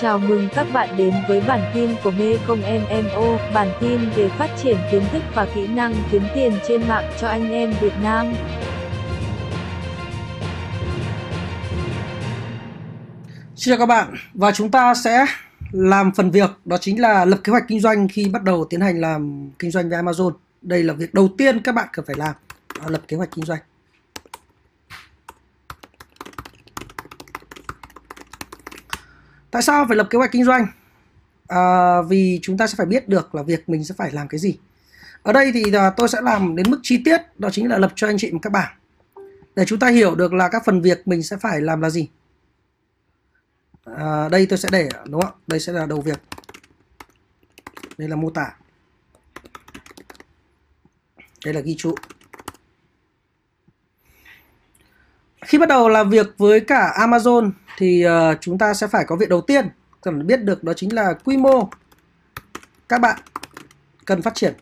Chào mừng các bạn đến với bản tin của Mê Công MMO, bản tin về phát triển kiến thức và kỹ năng kiếm tiền trên mạng cho anh em Việt Nam. Xin chào các bạn và chúng ta sẽ làm phần việc đó chính là lập kế hoạch kinh doanh khi bắt đầu tiến hành làm kinh doanh với Amazon. Đây là việc đầu tiên các bạn cần phải làm, đó là lập kế hoạch kinh doanh. Tại sao phải lập kế hoạch kinh doanh? À, vì chúng ta sẽ phải biết được là việc mình sẽ phải làm cái gì. Ở đây thì à, tôi sẽ làm đến mức chi tiết, đó chính là lập cho anh chị một các bảng để chúng ta hiểu được là các phần việc mình sẽ phải làm là gì. À, đây tôi sẽ để đúng không? Đây sẽ là đầu việc. Đây là mô tả. Đây là ghi chú. Khi bắt đầu làm việc với cả Amazon thì uh, chúng ta sẽ phải có việc đầu tiên cần biết được đó chính là quy mô các bạn cần phát triển.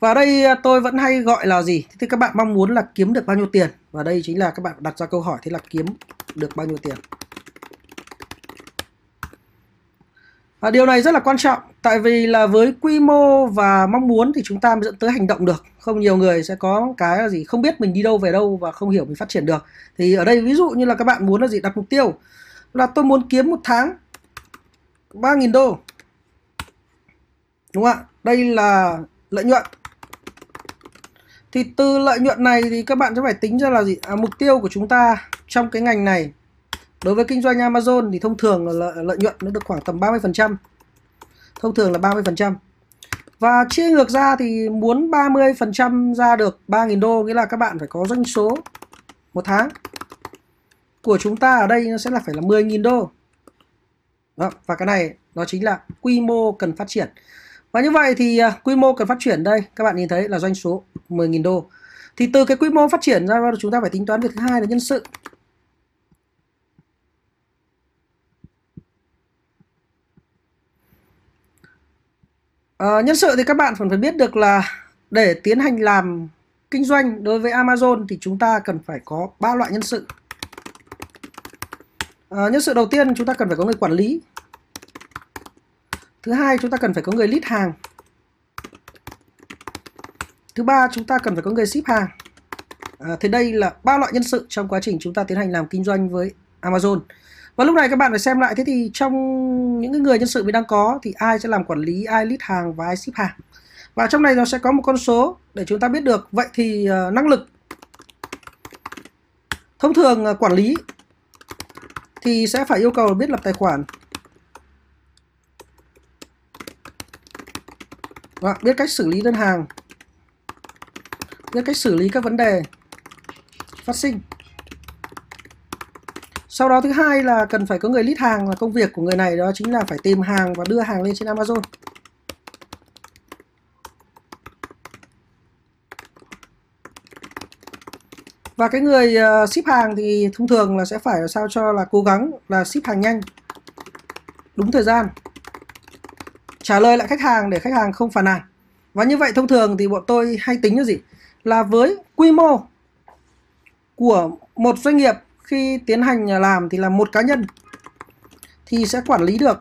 Và đây ờ, tôi vẫn hay gọi là gì? Thì các bạn mong muốn là kiếm được bao nhiêu tiền? Và đây chính là các bạn đặt ra câu hỏi thế là kiếm được bao nhiêu tiền. À, điều này rất là quan trọng tại vì là với quy mô và mong muốn thì chúng ta mới dẫn tới hành động được. Không nhiều người sẽ có cái là gì không biết mình đi đâu về đâu và không hiểu mình phát triển được. Thì ở đây ví dụ như là các bạn muốn là gì đặt mục tiêu là tôi muốn kiếm một tháng 3.000 đô. Đúng không ạ? Đây là lợi nhuận. Thì từ lợi nhuận này thì các bạn sẽ phải tính ra là gì? À, mục tiêu của chúng ta trong cái ngành này Đối với kinh doanh Amazon thì thông thường là lợi, lợi nhuận nó được khoảng tầm 30%. Thông thường là 30%. Và chia ngược ra thì muốn 30% ra được 3.000 đô nghĩa là các bạn phải có doanh số một tháng của chúng ta ở đây nó sẽ là phải là 10.000 đô. Đó, và cái này nó chính là quy mô cần phát triển. Và như vậy thì uh, quy mô cần phát triển đây các bạn nhìn thấy là doanh số 10.000 đô. Thì từ cái quy mô phát triển ra chúng ta phải tính toán việc thứ hai là nhân sự. Ờ, nhân sự thì các bạn phải biết được là để tiến hành làm kinh doanh đối với Amazon thì chúng ta cần phải có ba loại nhân sự. Uh, nhân sự đầu tiên chúng ta cần phải có người quản lý. Thứ hai chúng ta cần phải có người lead hàng. Thứ ba chúng ta cần phải có người ship hàng. Ờ, à, thế đây là ba loại nhân sự trong quá trình chúng ta tiến hành làm kinh doanh với Amazon. Và lúc này các bạn phải xem lại thế thì trong những người nhân sự mình đang có thì ai sẽ làm quản lý, ai lead hàng và ai ship hàng. Và trong này nó sẽ có một con số để chúng ta biết được. Vậy thì uh, năng lực thông thường uh, quản lý thì sẽ phải yêu cầu biết lập tài khoản. Và biết cách xử lý đơn hàng biết cách xử lý các vấn đề phát sinh sau đó thứ hai là cần phải có người lít hàng là công việc của người này đó chính là phải tìm hàng và đưa hàng lên trên Amazon. Và cái người ờ, ship hàng thì thông thường là sẽ phải sao cho là cố gắng là ship hàng nhanh, đúng thời gian, trả lời lại khách hàng để khách hàng không phàn nàn. Và như vậy thông thường thì bọn tôi hay tính là gì? Là với quy mô của một doanh nghiệp khi tiến hành à, làm thì là một cá nhân thì sẽ quản lý được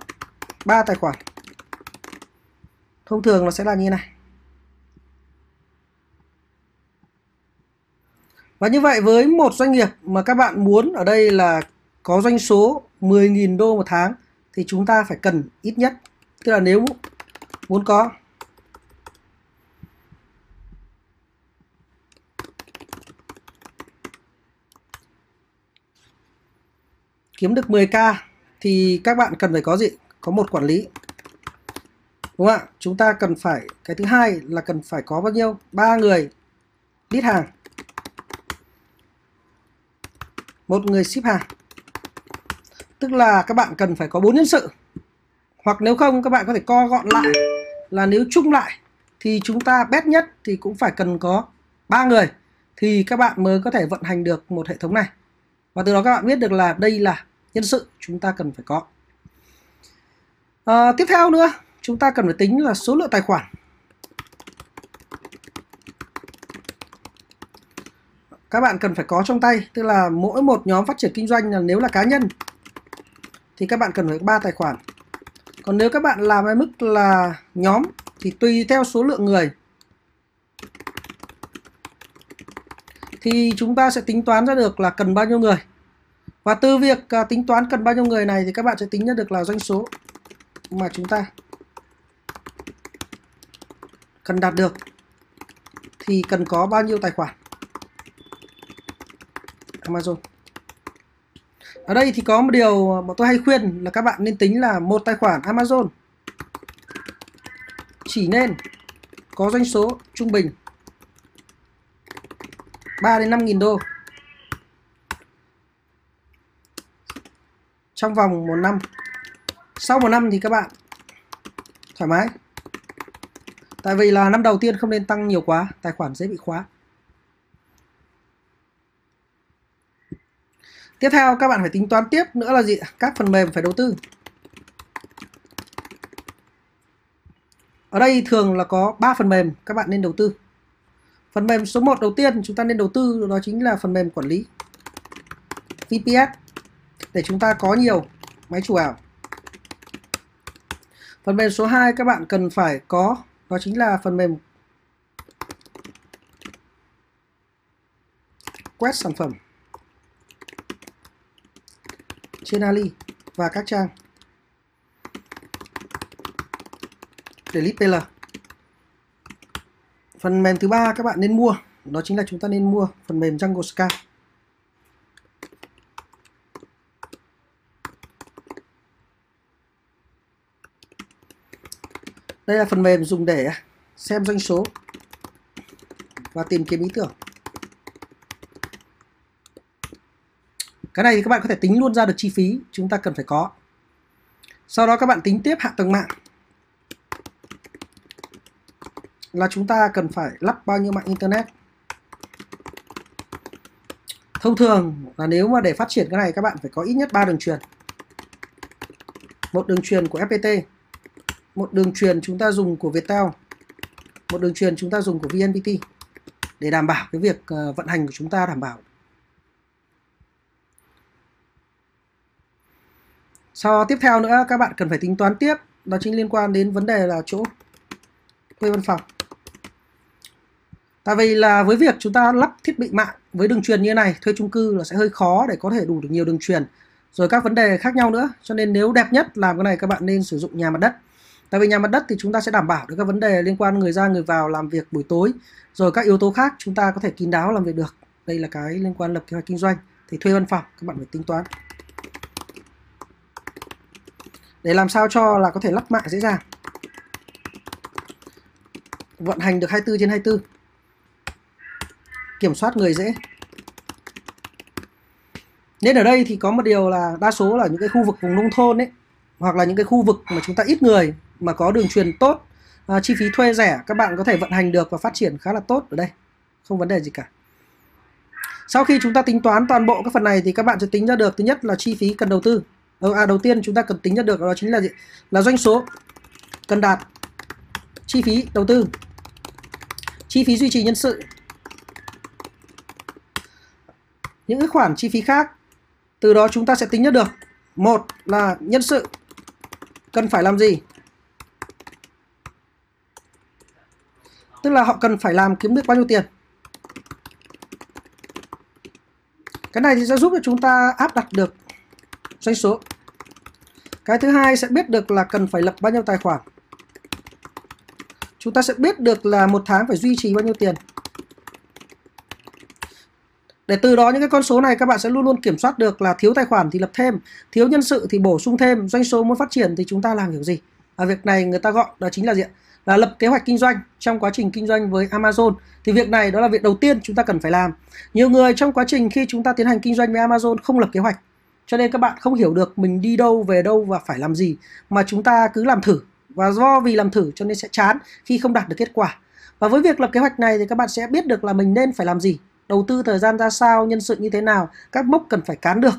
ba tài khoản. Thông thường nó sẽ là như này. Và như vậy với một doanh nghiệp mà các bạn muốn ở đây là có doanh số 10.000 đô một tháng thì chúng ta phải cần ít nhất. Tức là nếu muốn có kiếm được 10k thì các bạn cần phải có gì? Có một quản lý. Đúng không ạ? Chúng ta cần phải, cái thứ hai là cần phải có bao nhiêu? ba người list hàng. Một người ship hàng. Tức là các bạn cần phải có bốn nhân sự. Hoặc nếu không, các bạn có thể co gọn lại là nếu chung lại, thì chúng ta bét nhất thì cũng phải cần có ba người thì các bạn mới có thể vận hành được một hệ thống này. Và từ đó các bạn biết được là đây là nhân sự chúng ta cần phải có. À, tiếp theo nữa, chúng ta cần phải tính là số lượng tài khoản. Các bạn cần phải có trong tay, tức là mỗi một nhóm phát triển kinh doanh là nếu là cá nhân thì các bạn cần phải ba tài khoản. Còn nếu các bạn làm ở mức là nhóm thì tùy theo số lượng người thì chúng ta sẽ tính toán ra được là cần bao nhiêu người. Và từ việc uh, tính toán cần bao nhiêu người này thì các bạn sẽ tính ra được là doanh số mà chúng ta cần đạt được. Thì cần có bao nhiêu tài khoản? Amazon. Ở đây thì có một điều mà tôi hay khuyên là các bạn nên tính là một tài khoản Amazon chỉ nên có doanh số trung bình 3 đến 5 nghìn đô. Trong vòng một năm. Sau một năm thì các bạn thoải mái. Tại vì là năm đầu tiên không nên tăng nhiều quá, tài khoản dễ bị khóa. Tiếp theo, các bạn phải tính toán tiếp nữa là gì các phần mềm phải đầu tư. Ở đây thường là có 3 phần mềm các bạn nên đầu tư. Phần mềm số 1 đầu tiên chúng ta nên đầu tư, đó chính là phần mềm quản lý. VPS để chúng ta có nhiều máy chủ ảo phần mềm số 2 các bạn cần phải có đó chính là phần mềm quét sản phẩm trên Ali và các trang Delete PL. Phần mềm thứ ba các bạn nên mua, đó chính là chúng ta nên mua phần mềm Jungle Scout. Đây là phần mềm dùng để à, xem doanh số và tìm kiếm ý tưởng. Cái này thì các bạn có thể tính luôn ra được chi phí chúng ta cần phải có. Sau đó các bạn tính tiếp hạ tầng mạng. Là chúng ta cần phải lắp bao nhiêu mạng internet. Thông thường là nếu mà để phát triển cái này các bạn phải có ít nhất 3 đường truyền. Một đường truyền của FPT, một đường truyền chúng ta dùng của Viettel, một đường truyền chúng ta dùng của VNPT để đảm bảo cái việc ờ, vận hành của chúng ta đảm bảo Sau tiếp theo nữa các bạn cần phải tính toán tiếp đó chính liên quan đến vấn đề là chỗ thuê văn phòng. Tại vì là với việc chúng ta lắp thiết bị mạng với đường truyền như này, thuê chung cư là sẽ hơi khó để có thể đủ được nhiều đường truyền. Rồi các vấn đề khác nhau nữa. Cho nên nếu đẹp nhất làm cái này các bạn nên sử dụng nhà mặt đất. Tại vì nhà mặt đất thì chúng ta sẽ đảm bảo được các vấn đề liên quan người ra, người vào, làm việc buổi tối. Rồi các yếu tố khác chúng ta có thể kín đáo làm việc được. Đây là cái liên quan lập kế hoạch kinh doanh. Thì thuê văn phòng, các bạn phải tính toán để làm sao cho là có thể lắp mạng dễ dàng vận hành được 24 trên 24 kiểm soát người dễ nên ở đây thì có một điều là đa số là những cái khu vực vùng nông thôn ấy, hoặc là những cái khu vực mà chúng ta ít người mà có đường truyền tốt à, chi phí thuê rẻ các bạn có thể vận hành được và phát triển khá là tốt ở đây không vấn đề gì cả sau khi chúng ta tính toán toàn bộ các phần này thì các bạn sẽ tính ra được thứ nhất là chi phí cần đầu tư ờ, à, đầu tiên chúng ta cần tính ra được đó chính là gì? Là doanh số cần đạt, chi phí đầu tư, chi phí duy trì nhân sự, những cái khoản chi phí khác. Từ đó chúng ta sẽ tính ra được một là nhân sự cần phải làm gì, tức là họ cần phải làm kiếm được bao nhiêu tiền. Cái này thì sẽ giúp cho chúng ta áp đặt được doanh số. Cái thứ hai sẽ biết được là cần phải lập bao nhiêu tài khoản. Chúng ta sẽ biết được là một tháng phải duy trì bao nhiêu tiền. Để từ đó những cái con số này các bạn sẽ luôn luôn kiểm soát được là thiếu tài khoản thì lập thêm, thiếu nhân sự thì bổ sung thêm, doanh số muốn phát triển thì chúng ta làm kiểu gì. Ở việc này người ta gọi đó chính là gì? Là lập kế hoạch kinh doanh trong quá trình kinh doanh với Amazon. Thì việc này đó là việc đầu tiên chúng ta cần phải làm. Nhiều người trong quá trình khi chúng ta tiến hành kinh doanh với Amazon không lập kế hoạch. Cho nên các bạn không hiểu được mình đi đâu, về đâu và phải làm gì. Mà chúng ta cứ làm thử. Và do vì làm thử cho nên sẽ chán khi không đạt được kết quả. Và với việc lập kế hoạch này thì các bạn sẽ biết được là mình nên phải làm gì. Đầu tư thời gian ra sao, nhân sự như thế nào, các mốc cần phải cán được.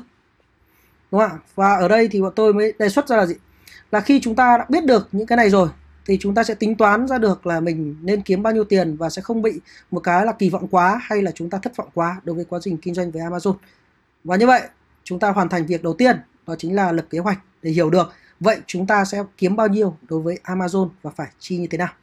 Đúng không ạ? Và ở đây thì bọn tôi mới đề xuất ra là gì? Là khi chúng ta đã biết được những cái này rồi thì chúng ta sẽ tính toán ra được là mình nên kiếm bao nhiêu tiền và sẽ không bị một cái là kỳ vọng quá hay là chúng ta thất vọng quá đối với quá trình kinh doanh với Amazon. Và như vậy, chúng ta hoàn thành việc đầu tiên, đó chính là lập kế hoạch để hiểu được, vậy chúng ta sẽ kiếm bao nhiêu đối với Amazon và phải chi như thế nào.